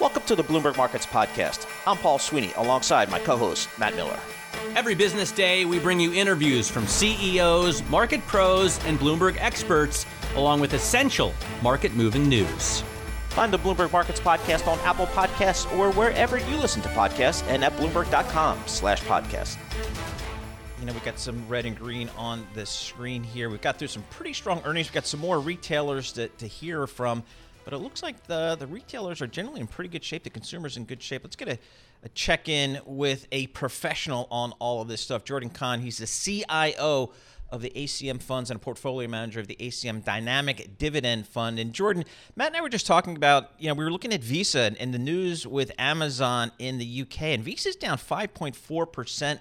Welcome to the Bloomberg Markets Podcast. I'm Paul Sweeney alongside my co host, Matt Miller. Every business day, we bring you interviews from CEOs, market pros, and Bloomberg experts, along with essential market moving news. Find the Bloomberg Markets Podcast on Apple Podcasts or wherever you listen to podcasts and at Bloomberg.com slash podcast. You know, we got some red and green on the screen here. We've got through some pretty strong earnings. We've got some more retailers to, to hear from. But it looks like the, the retailers are generally in pretty good shape. The consumer's in good shape. Let's get a, a check in with a professional on all of this stuff. Jordan Kahn, he's the CIO of the ACM Funds and a portfolio manager of the ACM Dynamic Dividend Fund. And Jordan, Matt and I were just talking about, you know, we were looking at Visa and, and the news with Amazon in the UK, and Visa's down 5.4%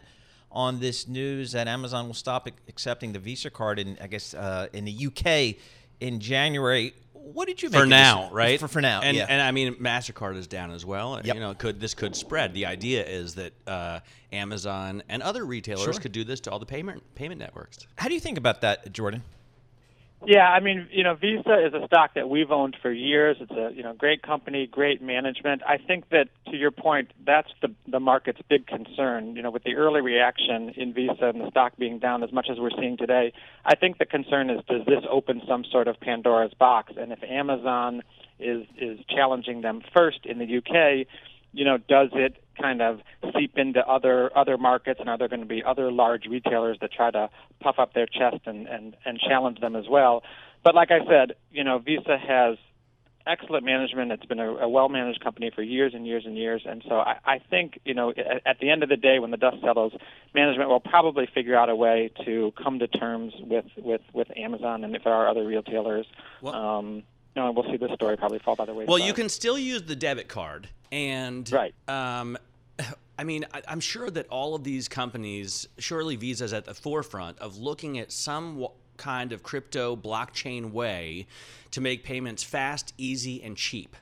on this news that Amazon will stop accepting the Visa card in, I guess, uh, in the UK in January what did you for now, right? For, for now, and, yeah. and I mean, Mastercard is down as well. Yep. You know, could this could spread? The idea is that uh, Amazon and other retailers sure. could do this to all the payment payment networks. How do you think about that, Jordan? Yeah, I mean, you know, Visa is a stock that we've owned for years. It's a you know great company, great management. I think that to your point, that's the the market's big concern. You know, with the early reaction in Visa and the stock being down as much as we're seeing today, I think the concern is does this open some sort of Pandora's box? And if Amazon is is challenging them first in the UK, you know, does it kind of seep into other other markets, and are there going to be other large retailers that try to puff up their chest and and and challenge them as well? But like I said, you know, Visa has excellent management. It's been a, a well-managed company for years and years and years, and so I, I think you know at, at the end of the day, when the dust settles, management will probably figure out a way to come to terms with with with Amazon and if there are other retailers. Well, um, no, we'll see this story probably fall by the wayside. Well, you can still use the debit card, and right. Um, I mean, I'm sure that all of these companies, surely Visa's at the forefront of looking at some kind of crypto blockchain way to make payments fast, easy, and cheap.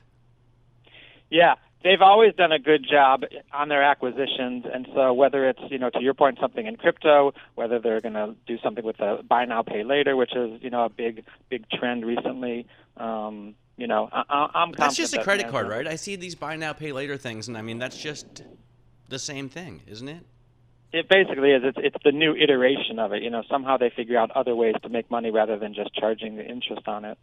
Yeah, they've always done a good job on their acquisitions, and so whether it's you know to your point something in crypto, whether they're going to do something with the buy now pay later, which is you know a big big trend recently. Um, you know, I, am That's just a credit card, right? I see these buy now pay later things, and I mean that's just the same thing, isn't it? It basically is. It's it's the new iteration of it. You know, somehow they figure out other ways to make money rather than just charging the interest on it.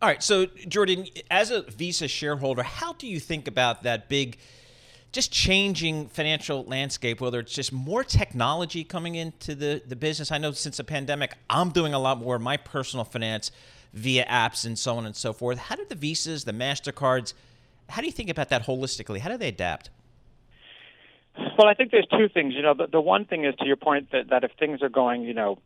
All right, so Jordan, as a Visa shareholder, how do you think about that big, just changing financial landscape? Whether it's just more technology coming into the the business. I know since the pandemic, I'm doing a lot more of my personal finance via apps and so on and so forth. How do the visas, the Mastercards, how do you think about that holistically? How do they adapt? Well, I think there's two things. You know, the, the one thing is to your point that, that if things are going, you know,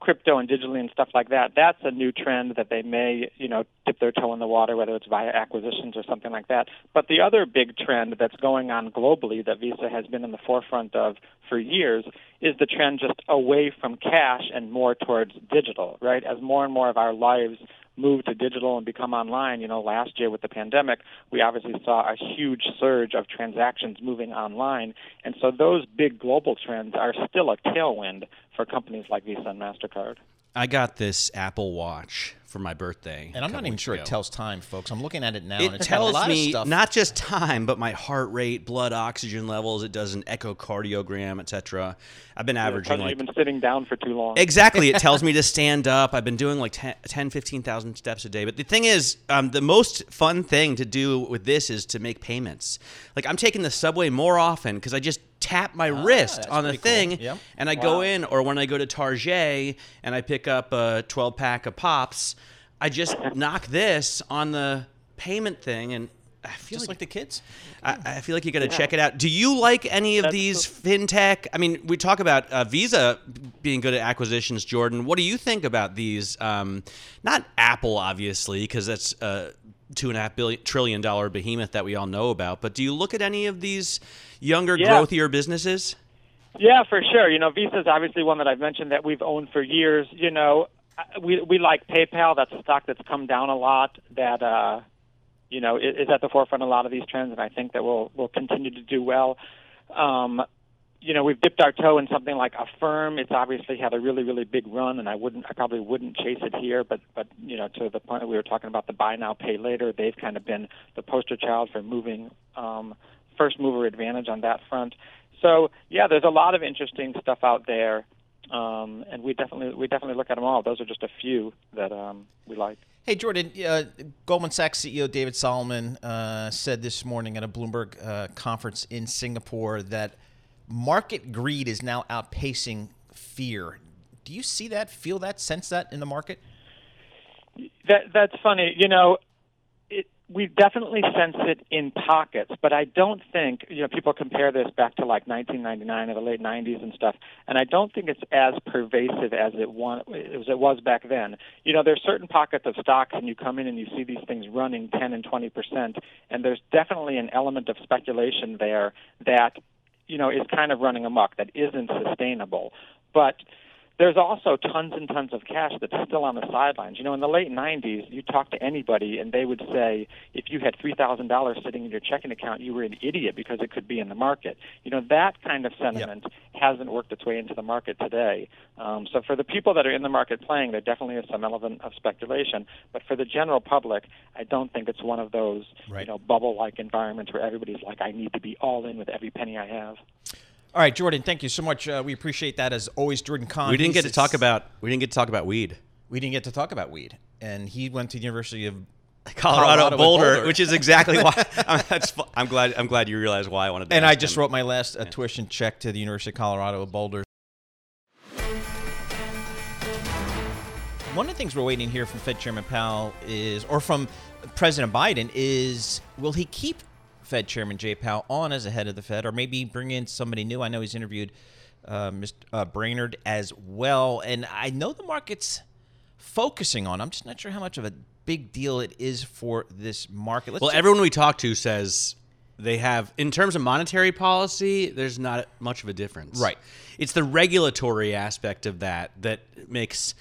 crypto and digitally and stuff like that, that's a new trend that they may, you know, dip their toe in the water, whether it's via acquisitions or something like that. But the other big trend that's going on globally that Visa has been in the forefront of for years is the trend just away from cash and more towards digital, right? As more and more of our lives move to digital and become online, you know, last year with the pandemic, we obviously saw a huge surge of transactions moving online. And so those big global trends are still a tailwind for companies like Visa and MasterCard. I got this Apple Watch for my birthday. And I'm not even sure ago. it tells time, folks. I'm looking at it now. It, and tells me not just time, but my heart rate, blood oxygen levels. It does an echocardiogram, etc. I've been averaging yeah, like you've been sitting down for too long. Exactly. it tells me to stand up. I've been doing like 10, 10 15,000 steps a day. But the thing is, um, the most fun thing to do with this is to make payments. Like I'm taking the subway more often because I just tap my ah, wrist on the thing cool. yep. and I wow. go in, or when I go to Target and I pick up a 12 pack of pops, I just knock this on the payment thing and I feel just like, like the kids. I, I, feel like you got to yeah. check it out. Do you like any of That's these cool. fintech? I mean, we talk about uh, Visa being good at acquisitions. Jordan, what do you think about these? Um, not Apple, obviously, because that's a two and a half billion trillion dollar behemoth that we all know about. But do you look at any of these younger, yeah. growthier businesses? Yeah, for sure. You know, Visa is obviously one that I've mentioned that we've owned for years. You know, we we like PayPal. That's a stock that's come down a lot. That uh, you know is, is at the forefront of a lot of these trends, and I think that will will continue to do well. Um, you know, we've dipped our toe in something like Affirm. It's obviously had a really, really big run, and I wouldn't, I probably wouldn't chase it here. But, but you know, to the point that we were talking about the buy now, pay later, they've kind of been the poster child for moving um, first mover advantage on that front. So, yeah, there's a lot of interesting stuff out there, um, and we definitely, we definitely look at them all. Those are just a few that um, we like. Hey, Jordan, uh, Goldman Sachs CEO David Solomon uh, said this morning at a Bloomberg uh, conference in Singapore that market greed is now outpacing fear. Do you see that, feel that, sense that in the market? That, that's funny. You know, we definitely sense it in pockets, but I don't think you know people compare this back to like 1999 or the late 90s and stuff, and I don't think it's as pervasive as it, was as it was back then. You know, there's certain pockets of stocks, and you come in and you see these things running 10 and 20 percent, and there's definitely an element of speculation there that you know is kind of running amok that isn't sustainable, but there's also tons and tons of cash that's still on the sidelines. You know, in the late 90s, you talk to anybody and they would say if you had $3,000 sitting in your checking account, you were an idiot because it could be in the market. You know, that kind of sentiment yep. hasn't worked its way into the market today. Um, so for the people that are in the market playing, there definitely is some element of speculation. But for the general public, I don't think it's one of those, right. you know, bubble-like environments where everybody's like, I need to be all in with every penny I have. All right, Jordan, thank you so much. Uh, we appreciate that as always, Jordan Kahn. We didn't get to talk about we didn't get to talk about weed. We didn't get to talk about weed, and he went to the University of Colorado, Colorado Boulder, Boulder, which is exactly why I'm, I'm, glad. I'm glad you realize why I wanted. To and I just him. wrote my last uh, tuition check to the University of Colorado Boulder. One of the things we're waiting here from Fed Chairman Powell is, or from President Biden, is will he keep Fed Chairman Jay Powell on as a head of the Fed, or maybe bring in somebody new. I know he's interviewed uh, Mr. Uh, Brainard as well, and I know the market's focusing on. I'm just not sure how much of a big deal it is for this market. Let's well, everyone we talk to says they have, in terms of monetary policy, there's not much of a difference. Right. It's the regulatory aspect of that that makes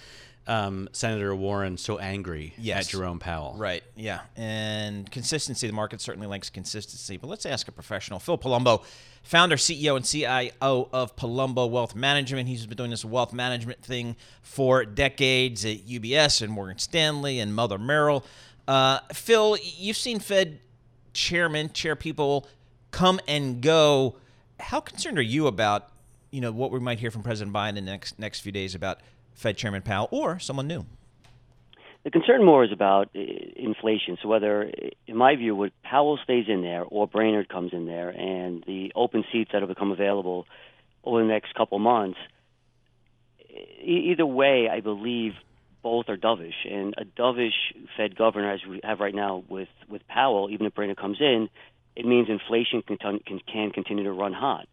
um, Senator Warren so angry yes. at Jerome Powell. Right. Yeah. And consistency. The market certainly likes consistency. But let's ask a professional. Phil Palumbo, founder, CEO, and CIO of Palumbo Wealth Management. He's been doing this wealth management thing for decades at UBS and Morgan Stanley and Mother Merrill. Uh, Phil, you've seen Fed chairman, chair people come and go. How concerned are you about, you know, what we might hear from President Biden in the next next few days about Fed Chairman Powell or someone new? The concern more is about uh, inflation. So whether, in my view, would Powell stays in there or Brainard comes in there, and the open seats that will become available over the next couple months, either way, I believe both are dovish. And a dovish Fed governor, as we have right now with with Powell, even if Brainard comes in, it means inflation can, can continue to run hot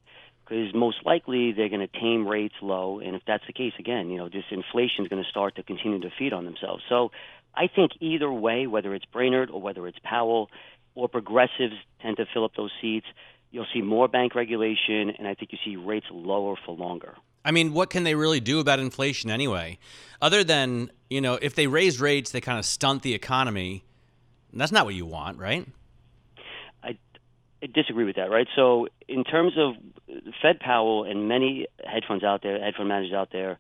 because most likely they're going to tame rates low, and if that's the case, again, you know, this inflation is going to start to continue to feed on themselves. So I think either way, whether it's Brainard or whether it's Powell or progressives tend to fill up those seats, you'll see more bank regulation, and I think you see rates lower for longer. I mean, what can they really do about inflation anyway? Other than, you know, if they raise rates, they kind of stunt the economy. That's not what you want, right? Disagree with that, right? So, in terms of Fed Powell and many hedge funds out there, hedge fund managers out there,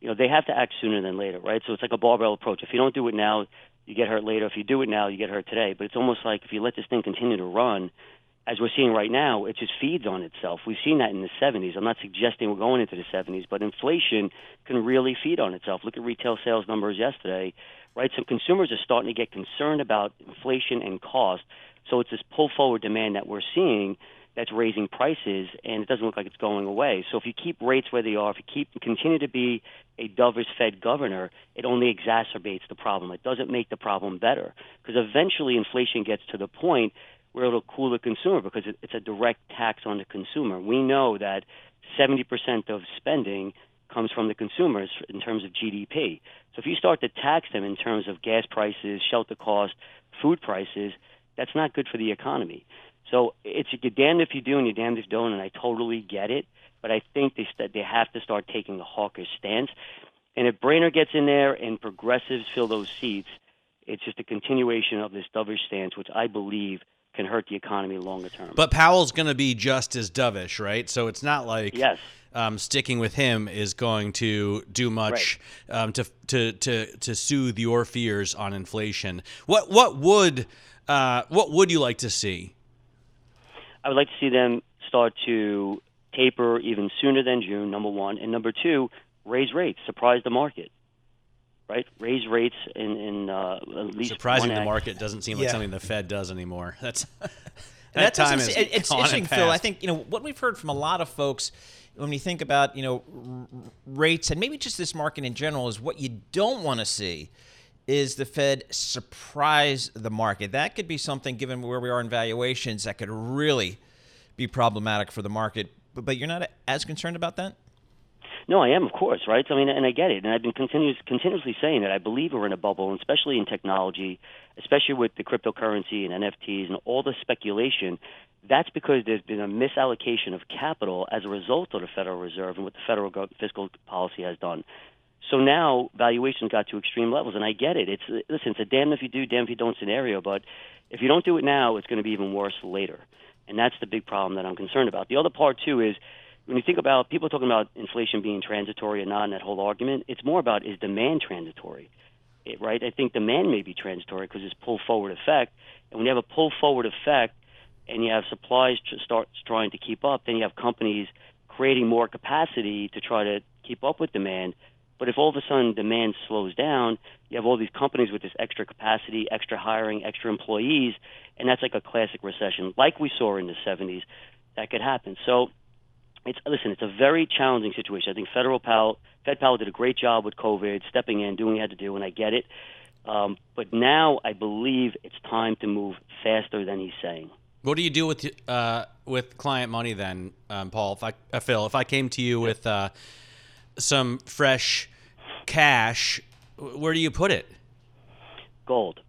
you know, they have to act sooner than later, right? So it's like a barbell approach. If you don't do it now, you get hurt later. If you do it now, you get hurt today. But it's almost like if you let this thing continue to run, as we're seeing right now, it just feeds on itself. We've seen that in the 70s. I'm not suggesting we're going into the 70s, but inflation can really feed on itself. Look at retail sales numbers yesterday, right? So consumers are starting to get concerned about inflation and cost. So it's this pull forward demand that we're seeing that's raising prices, and it doesn't look like it's going away. So if you keep rates where they are, if you keep continue to be a dovish Fed governor, it only exacerbates the problem. It doesn't make the problem better because eventually inflation gets to the point where it'll cool the consumer because it's a direct tax on the consumer. We know that 70% of spending comes from the consumers in terms of GDP. So if you start to tax them in terms of gas prices, shelter costs, food prices, that's not good for the economy. So it's you're damned if you do and you're damned if you don't, and I totally get it. But I think they they have to start taking a hawkish stance. And if Brainard gets in there and progressives fill those seats, it's just a continuation of this dovish stance, which I believe can hurt the economy longer term. But Powell's going to be just as dovish, right? So it's not like yes. Um, sticking with him is going to do much right. um, to, to to to soothe your fears on inflation. What what would uh, what would you like to see? I would like to see them start to taper even sooner than June. Number one, and number two, raise rates, surprise the market right? Raise rates in, in uh, at least surprising the market doesn't seem like yeah. something the Fed does anymore. That's that, that time is it's interesting, Phil. I think you know what we've heard from a lot of folks when you think about you know r- rates and maybe just this market in general is what you don't want to see is the Fed surprise the market. That could be something, given where we are in valuations, that could really be problematic for the market. But, but you're not as concerned about that. No, I am, of course, right? I mean, and I get it, and I've been continuous, continuously saying that I believe we're in a bubble, especially in technology, especially with the cryptocurrency and NFTs and all the speculation. That's because there's been a misallocation of capital as a result of the Federal Reserve and what the federal fiscal policy has done. So now valuations got to extreme levels, and I get it. It's listen, it's a damn if you do, damn if you don't scenario. But if you don't do it now, it's going to be even worse later, and that's the big problem that I'm concerned about. The other part too is when you think about people talking about inflation being transitory or not in that whole argument, it's more about is demand transitory, it, right? I think demand may be transitory because it's pull forward effect, and when you have a pull forward effect and you have supplies to start trying to keep up, then you have companies creating more capacity to try to keep up with demand. But if all of a sudden demand slows down, you have all these companies with this extra capacity, extra hiring, extra employees, and that's like a classic recession, like we saw in the 70s. That could happen. So it's listen, it's a very challenging situation. I think Federal Powell, Fed Powell did a great job with COVID, stepping in, doing what he had to do, and I get it. Um, but now I believe it's time to move faster than he's saying. What do you do with uh, with client money then, um, Paul? If I, uh, Phil, if I came to you with uh, some fresh cash, where do you put it? Gold,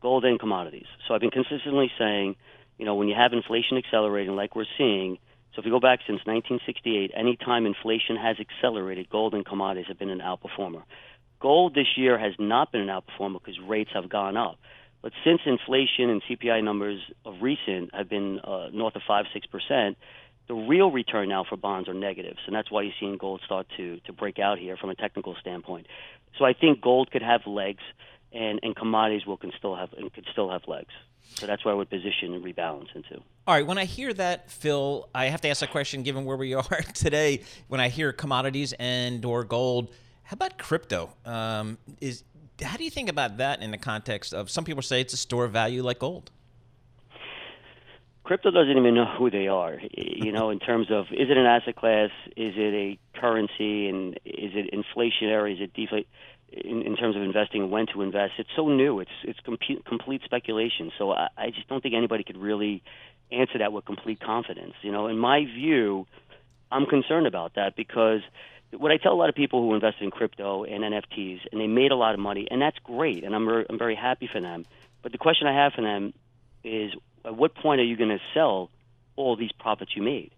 gold and commodities. So I've been consistently saying, you know, when you have inflation accelerating like we're seeing, so if you go back since 1968, any time inflation has accelerated, gold and commodities have been an outperformer. Gold this year has not been an outperformer because rates have gone up. But since inflation and CPI numbers of recent have been uh, north of 5 6%, the real return now for bonds are negatives. And that's why you're seeing gold start to, to break out here from a technical standpoint. So I think gold could have legs and, and commodities will can still have and could still have legs. So that's where I would position and rebalance into. All right. When I hear that, Phil, I have to ask a question. Given where we are today, when I hear commodities and or gold, how about crypto? Um, is how do you think about that in the context of some people say it's a store of value like gold? Crypto doesn't even know who they are. You know, in terms of is it an asset class? Is it a currency? And is it inflationary? Is it deflate? In, in terms of investing when to invest. It's so new. It's it's complete, complete speculation. So I, I just don't think anybody could really answer that with complete confidence. You know, in my view, I'm concerned about that because what I tell a lot of people who invested in crypto and NFTs and they made a lot of money, and that's great, and I'm re- I'm very happy for them. But the question I have for them is, at what point are you going to sell all these profits you made?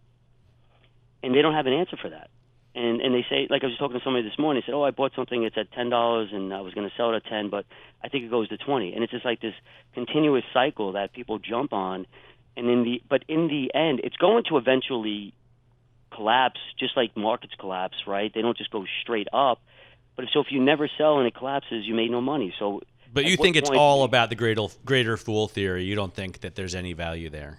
And they don't have an answer for that and and they say like I was talking to somebody this morning. They said, "Oh, I bought something. It's at ten dollars, and I was going to sell it at ten, but I think it goes to 20." And it's just like this continuous cycle that people jump on, and in the but in the end, it's going to eventually collapse, just like markets collapse, right? They don't just go straight up. But if, so, if you never sell and it collapses, you made no money. So, but you think it's all about the greater greater fool theory? You don't think that there's any value there?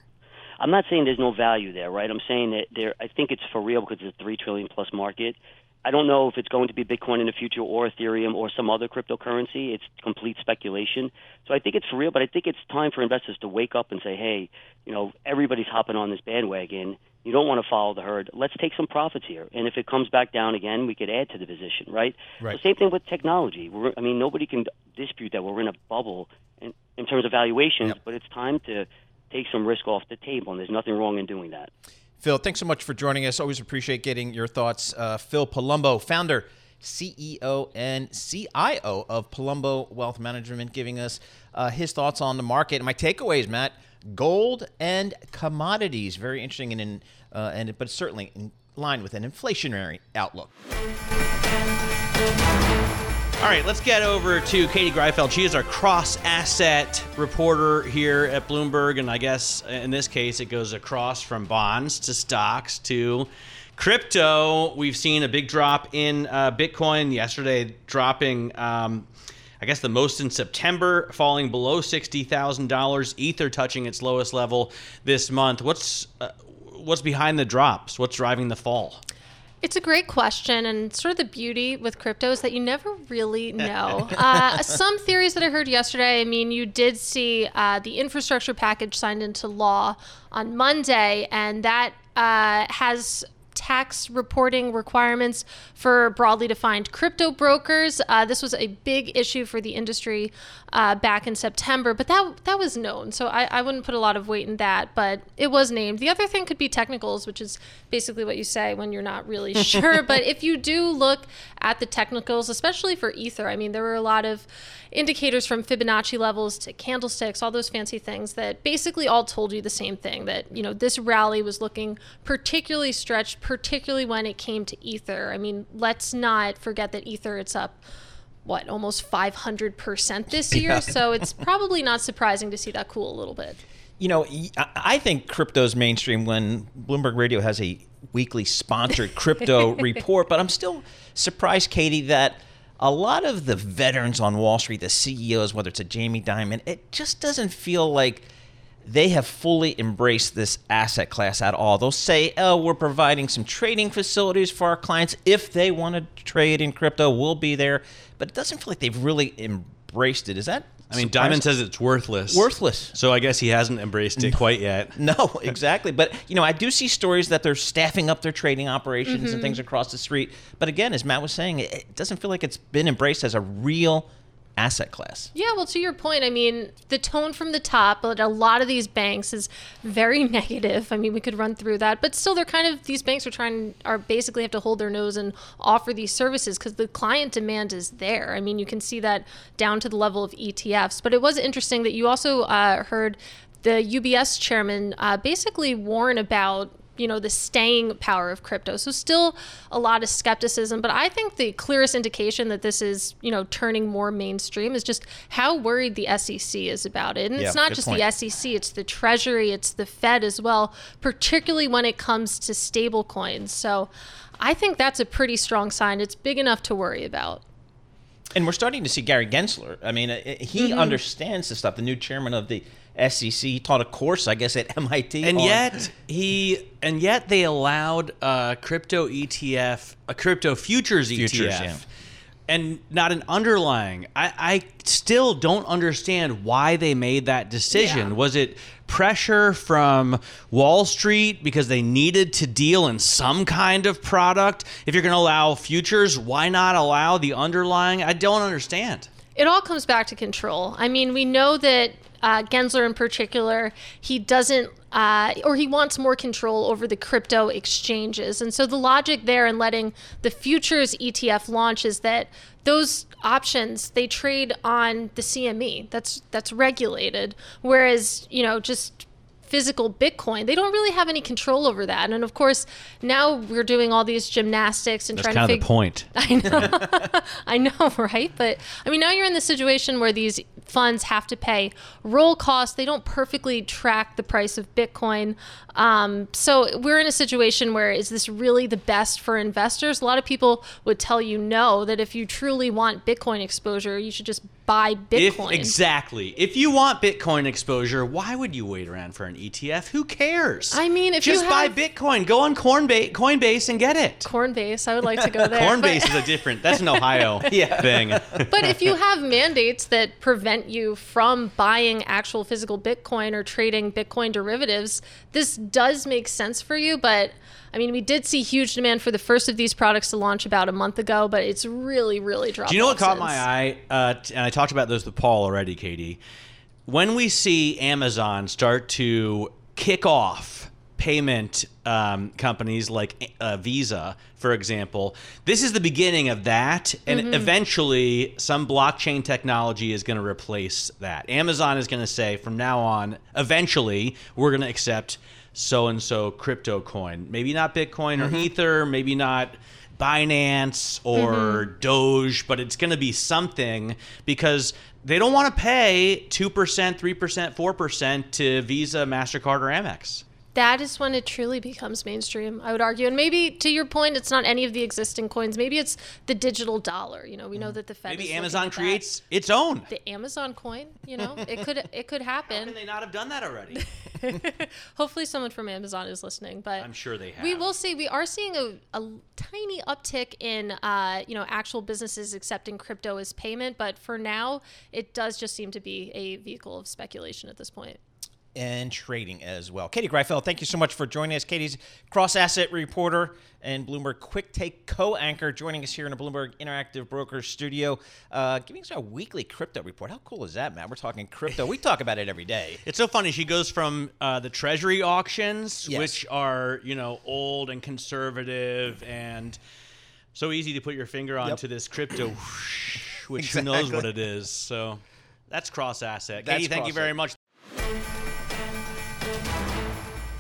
I'm not saying there's no value there, right? I'm saying that there. I think it's for real because it's a three trillion plus market. I don't know if it's going to be Bitcoin in the future or Ethereum or some other cryptocurrency. It's complete speculation. So I think it's for real, but I think it's time for investors to wake up and say, hey, you know, everybody's hopping on this bandwagon. You don't want to follow the herd. Let's take some profits here. And if it comes back down again, we could add to the position, right? Right. So same thing with technology. We're, I mean, nobody can dispute that we're in a bubble in, in terms of valuations, yep. but it's time to take some risk off the table, and there's nothing wrong in doing that. Phil, thanks so much for joining us. Always appreciate getting your thoughts. Uh, Phil Palumbo, founder, CEO, and CIO of Palumbo Wealth Management, giving us uh, his thoughts on the market. And my takeaways, Matt, gold and commodities, very interesting and, in, uh, and but certainly in line with an inflationary outlook. All right, let's get over to Katie Greifeld. She is our cross asset reporter here at Bloomberg. And I guess in this case, it goes across from bonds to stocks to crypto. We've seen a big drop in uh, Bitcoin yesterday, dropping. Um, I guess the most in September, falling below sixty thousand dollars. Ether touching its lowest level this month. What's uh, what's behind the drops? What's driving the fall? It's a great question, and sort of the beauty with crypto is that you never really know. uh, some theories that I heard yesterday. I mean, you did see uh, the infrastructure package signed into law on Monday, and that uh, has tax reporting requirements for broadly defined crypto brokers. Uh, this was a big issue for the industry uh, back in September, but that that was known, so I, I wouldn't put a lot of weight in that. But it was named. The other thing could be technicals, which is basically what you say when you're not really sure. but if you do look at the technicals, especially for Ether, I mean, there were a lot of indicators from Fibonacci levels to candlesticks, all those fancy things that basically all told you the same thing that, you know, this rally was looking particularly stretched, particularly when it came to Ether. I mean, let's not forget that Ether, it's up what almost 500% this year yeah. so it's probably not surprising to see that cool a little bit you know i think crypto's mainstream when bloomberg radio has a weekly sponsored crypto report but i'm still surprised katie that a lot of the veterans on Wall Street, the CEOs, whether it's a Jamie Dimon, it just doesn't feel like they have fully embraced this asset class at all. They'll say, oh, we're providing some trading facilities for our clients. If they want to trade in crypto, we'll be there. But it doesn't feel like they've really embraced it. Is that I mean, Dimon says it's worthless. Worthless. So I guess he hasn't embraced it quite yet. No, exactly. But you know, I do see stories that they're staffing up their trading operations mm-hmm. and things across the street. But again, as Matt was saying, it doesn't feel like it's been embraced as a real asset class. Yeah, well, to your point, I mean, the tone from the top at a lot of these banks is very negative. I mean, we could run through that, but still, they're kind of these banks are trying are basically have to hold their nose and offer these services because the client demand is there. I mean, you can see that down to the level of ETFs. But it was interesting that you also uh, heard the UBS chairman uh, basically warn about you know the staying power of crypto. So still a lot of skepticism, but I think the clearest indication that this is you know turning more mainstream is just how worried the SEC is about it. And yeah, it's not just point. the SEC; it's the Treasury, it's the Fed as well, particularly when it comes to stable coins. So I think that's a pretty strong sign. It's big enough to worry about. And we're starting to see Gary Gensler. I mean, he mm-hmm. understands the stuff. The new chairman of the SEC. He taught a course, I guess, at MIT. And on- yet he and yet they allowed a crypto ETF, a crypto futures, futures ETF. Yeah. And not an underlying. I, I still don't understand why they made that decision. Yeah. Was it pressure from Wall Street because they needed to deal in some kind of product? If you're going to allow futures, why not allow the underlying? I don't understand it all comes back to control. I mean, we know that uh, Gensler in particular, he doesn't, uh, or he wants more control over the crypto exchanges. And so the logic there in letting the futures ETF launch is that those options they trade on the CME. That's that's regulated. Whereas you know just physical Bitcoin, they don't really have any control over that. And of course, now we're doing all these gymnastics and That's trying kind to figure. the point. I know, I know, right? But I mean, now you're in the situation where these funds have to pay roll costs. They don't perfectly track the price of Bitcoin. Um, so we're in a situation where is this really the best for investors? A lot of people would tell you no. That if you truly want Bitcoin exposure, you should just buy Bitcoin. If, exactly. If you want Bitcoin exposure, why would you wait around for an ETF? Who cares? I mean, if just you have, buy Bitcoin, go on Coinbase, Coinbase and get it. Coinbase, I would like to go there. Coinbase is a different. That's an Ohio yeah. thing. but if you have mandates that prevent you from buying actual physical Bitcoin or trading Bitcoin derivatives, this does make sense for you. But I mean, we did see huge demand for the first of these products to launch about a month ago, but it's really, really dropped. Do you know what caught since. my eye? Uh, and I talked about this with Paul already, Katie. When we see Amazon start to kick off payment um, companies like uh, Visa, for example, this is the beginning of that. And mm-hmm. eventually, some blockchain technology is going to replace that. Amazon is going to say, from now on, eventually, we're going to accept so and so crypto coin. Maybe not Bitcoin or mm-hmm. Ether, maybe not Binance or Mm-hmm. Doge, but it's going to be something because they don't want to pay 2%, 3%, 4% to Visa, MasterCard, or Amex. That is when it truly becomes mainstream, I would argue. And maybe to your point, it's not any of the existing coins. Maybe it's the digital dollar. You know, we know that the Fed. Maybe Amazon at that. creates its own. the Amazon coin. You know, it could it could How happen. can they not have done that already? Hopefully, someone from Amazon is listening. But I'm sure they have. We will see. We are seeing a, a tiny uptick in, uh, you know, actual businesses accepting crypto as payment. But for now, it does just seem to be a vehicle of speculation at this point. And trading as well. Katie Greifeld, thank you so much for joining us. Katie's cross asset reporter and Bloomberg QuickTake co anchor joining us here in the Bloomberg Interactive Brokers studio, uh, giving us our weekly crypto report. How cool is that, Matt? We're talking crypto. We talk about it every day. It's so funny. She goes from uh, the Treasury auctions, Yes. which are you know old and conservative and so easy to put your finger onto this crypto, which who knows what it is. So that's cross asset. That's Katie, thank you very much.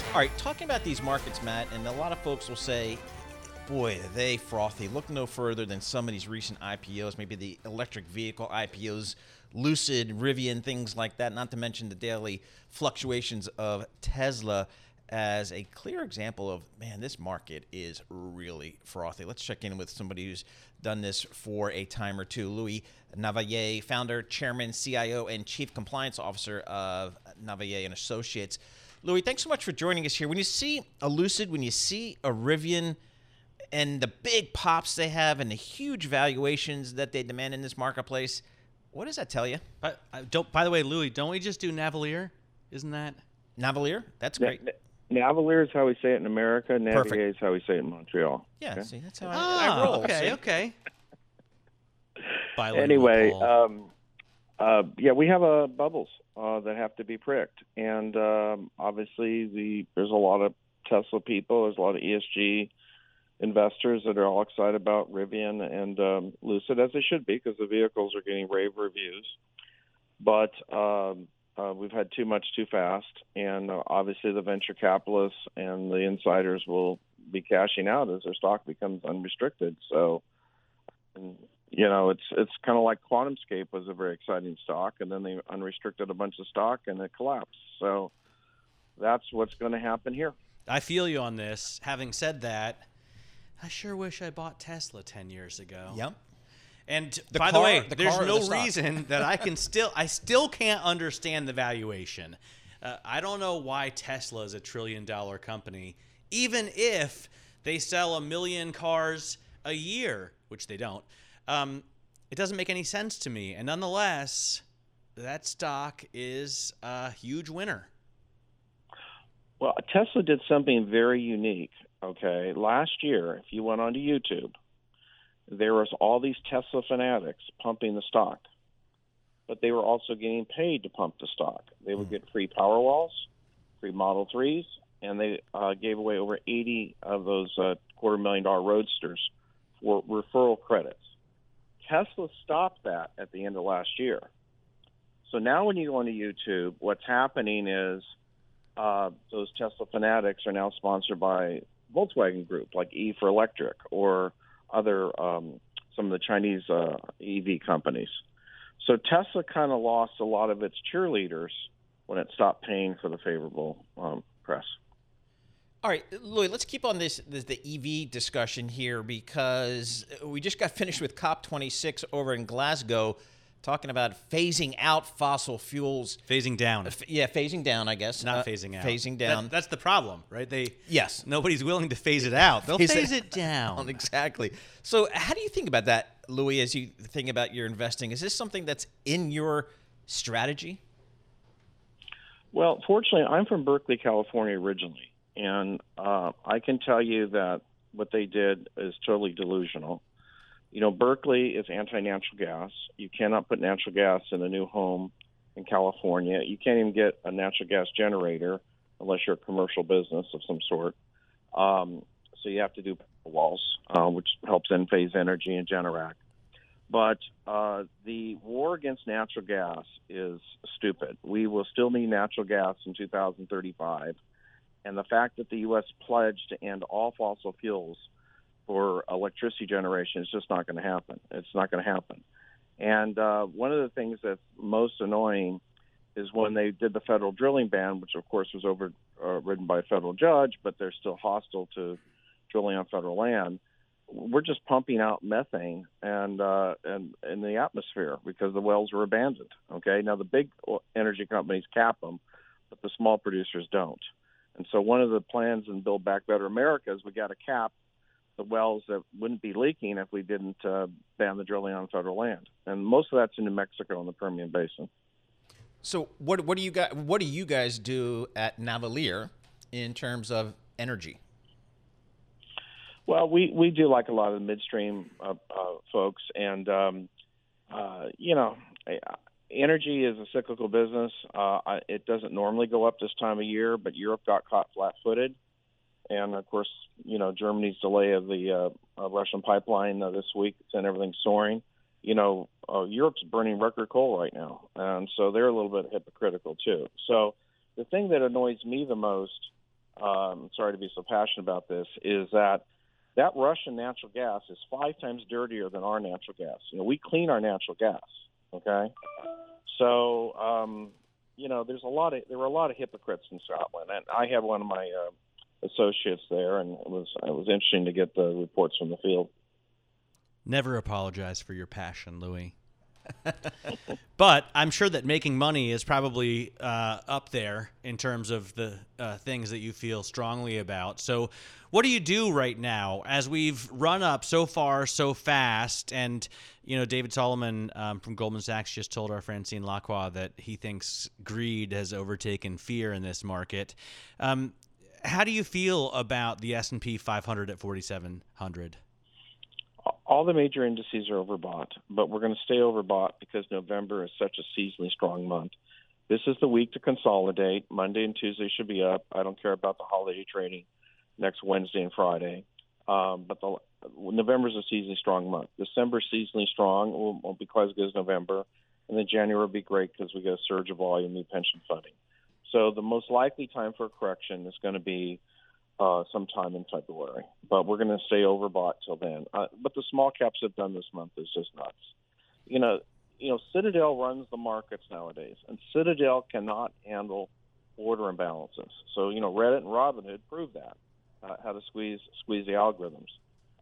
All right, talking about these markets, Matt, and a lot of folks will say, boy, they frothy. Look no further than some of these recent IPOs, maybe the electric vehicle IPOs, Lucid, Rivian, things like that, not to mention the daily fluctuations of Tesla as a clear example of, man, this market is really frothy. Let's check in with somebody who's done this for a time or two. Louis Navellier, founder, chairman, CIO, and chief compliance officer of Navellier and Associates. Louis, thanks so much for joining us here. When you see a Lucid, when you see a Rivian, and the big pops they have and the huge valuations that they demand in this marketplace, what does that tell you? But uh, don't. By the way, Louis, don't we just do Navellier? Isn't that? Navellier, that's great. Na- Navellier is how we say it in America. Perfect. Is how we say it in Montreal. Yeah, Okay. see, that's how I, Ah, I roll. okay, see? okay. Bilingual Anyway, Paul. um, uh, yeah, we have uh, bubbles uh, that have to be pricked, and um, obviously the there's a lot of Tesla people, there's a lot of ESG investors that are all excited about Rivian and um, Lucid, as they should be, because the vehicles are getting rave reviews. But um, uh, we've had too much too fast, and uh, obviously the venture capitalists and the insiders will be cashing out as their stock becomes unrestricted. So, you know, it's it's kind of like QuantumScape was a very exciting stock, and then they unrestricted a bunch of stock and it collapsed. So that's what's going to happen here. I feel you on this. Having said that, I sure wish I bought Tesla 10 years ago. Yep. And The by car- the way, the there's no the reason that I can still I still can't understand the valuation. Uh, I don't know why Tesla is a trillion dollar company, even if they sell a million cars a year, which they don't. Um, it doesn't make any sense to me. And nonetheless, that stock is a huge winner. Well, Tesla did something very unique. Okay, last year, if you went onto YouTube, there was all these Tesla fanatics pumping the stock, but they were also getting paid to pump the stock. They would get free Powerwalls, free Model Threes, and they uh, gave away over 80 of those uh, quarter million dollar roadsters for referral credits. Tesla stopped that at the end of last year. So now, when you go onto YouTube, what's happening is uh, those Tesla fanatics are now sponsored by Volkswagen Group, like E for Electric, or other um, some of the Chinese uh, EV companies. So Tesla kind of lost a lot of its cheerleaders when it stopped paying for the favorable um, press. All right, Louis, let's keep on this, this the EV discussion here because we just got finished with COP26 over in Glasgow talking about phasing out fossil fuels. Phasing down. F- Yeah, phasing down, I guess. not Uh, phasing out. Phasing That- down. that's the problem, right? They Yes. Nobody's willing to phase it out. They'll Phase it phase it down. exactly. So, how do you think about that, Louis, as you think about your investing? Is this something that's in your strategy? Well, fortunately, I'm from Berkeley, California originally, and uh, I can tell you that what they did is totally delusional. You know, Berkeley is anti-natural gas. You cannot put natural gas in a new home in California. You can't even get a natural gas generator unless you're a commercial business of some sort. Um, so you have to do walls, uh, which helps Enphase Energy and Generac. But uh, the war against natural gas is stupid. We will still need natural gas in 2035. And the fact that the U.S. pledged to end all fossil fuels for electricity generation is just not going to happen. It's not going to happen. And uh, one of the things that's most annoying is when they did the federal drilling ban, which of course was overridden uh, by a federal judge, but they're still hostile to drilling on federal land. We're just pumping out methane and uh, and in the atmosphere because the wells were abandoned. Okay, now the big energy companies cap them, but the small producers don't. And so one of the plans in Build Back Better America is we got to cap the wells that wouldn't be leaking if we didn't uh, ban the drilling on federal land. And most of that's in New Mexico and the Permian Basin. So what what do you guys what do you guys do at Navellier in terms of energy? Well, we, we do like a lot of the midstream uh, uh, folks, and um, uh, you know, energy is a cyclical business. Uh, it doesn't normally go up this time of year, but Europe got caught flat-footed, and of course, you know, Germany's delay of the uh, Russian pipeline uh, this week sent everything soaring. You know, uh, Europe's burning record coal right now, and so they're a little bit hypocritical too. So the thing that annoys me the most, um, sorry to be so passionate about this, is that that Russian natural gas is five times dirtier than our natural gas. You know, we clean our natural gas, okay? So, um, you know, there's a lot of there were a lot of hypocrites in Scotland, and I had one of my uh, associates there, and it was it was interesting to get the reports from the field. Never apologize for your passion, Louis. but I'm sure that making money is probably uh, up there in terms of the uh, things that you feel strongly about. So, what do you do right now as we've run up so far so fast? And you know, David Solomon um, from Goldman Sachs just told our Francine Lacqua that he thinks greed has overtaken fear in this market. Um, how do you feel about the S and P 500 at 4,700? All the major indices are overbought, but we're going to stay overbought because November is such a seasonally strong month. This is the week to consolidate. Monday and Tuesday should be up. I don't care about the holiday trading next Wednesday and Friday. Um, but November is a seasonally strong month. December seasonally strong won't, won't be quite as good as November, and then January will be great because we get a surge of volume, new pension funding. So the most likely time for a correction is going to be uh, sometime in February. But we're going to stay overbought till then. Uh, but the small caps have done this month is just nuts. You know, you know, Citadel runs the markets nowadays, and Citadel cannot handle order imbalances. So you know, Reddit and Robinhood proved that uh, how to squeeze squeeze the algorithms.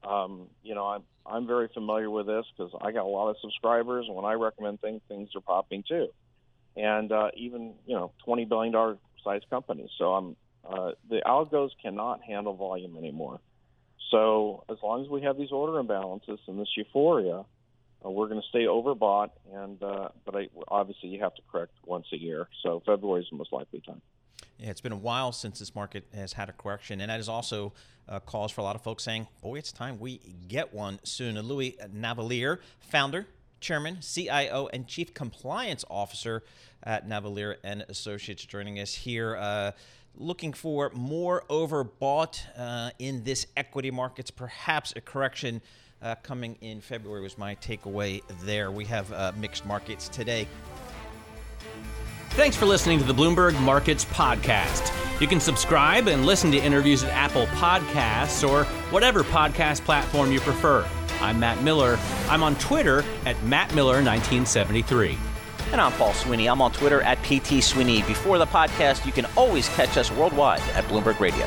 Um, you know, I'm I'm very familiar with this because I got a lot of subscribers, and when I recommend things, things are popping too, and uh, even you know, twenty billion dollar size companies. So I'm uh, the algos cannot handle volume anymore. So as long as we have these order imbalances and this euphoria, uh, we're going to stay overbought. And uh, but I, obviously you have to correct once a year. So February is the most likely time. Yeah, it's been a while since this market has had a correction, and that is also a cause for a lot of folks saying, "Boy, it's time we get one soon." Louis Navellier, founder, chairman, CIO, and chief compliance officer at Navellier and Associates, joining us here. Uh, looking for more overbought uh, in this equity markets, perhaps a correction uh, coming in February was my takeaway there. We have uh, mixed markets today. Thanks for listening to the Bloomberg Markets Podcast. You can subscribe and listen to interviews at Apple Podcasts or whatever podcast platform you prefer. I'm Matt Miller. I'm on Twitter at MattMiller1973. And I'm Paul Sweeney. I'm on Twitter at PT Sweeney. Before the podcast, you can always catch us worldwide at Bloomberg Radio.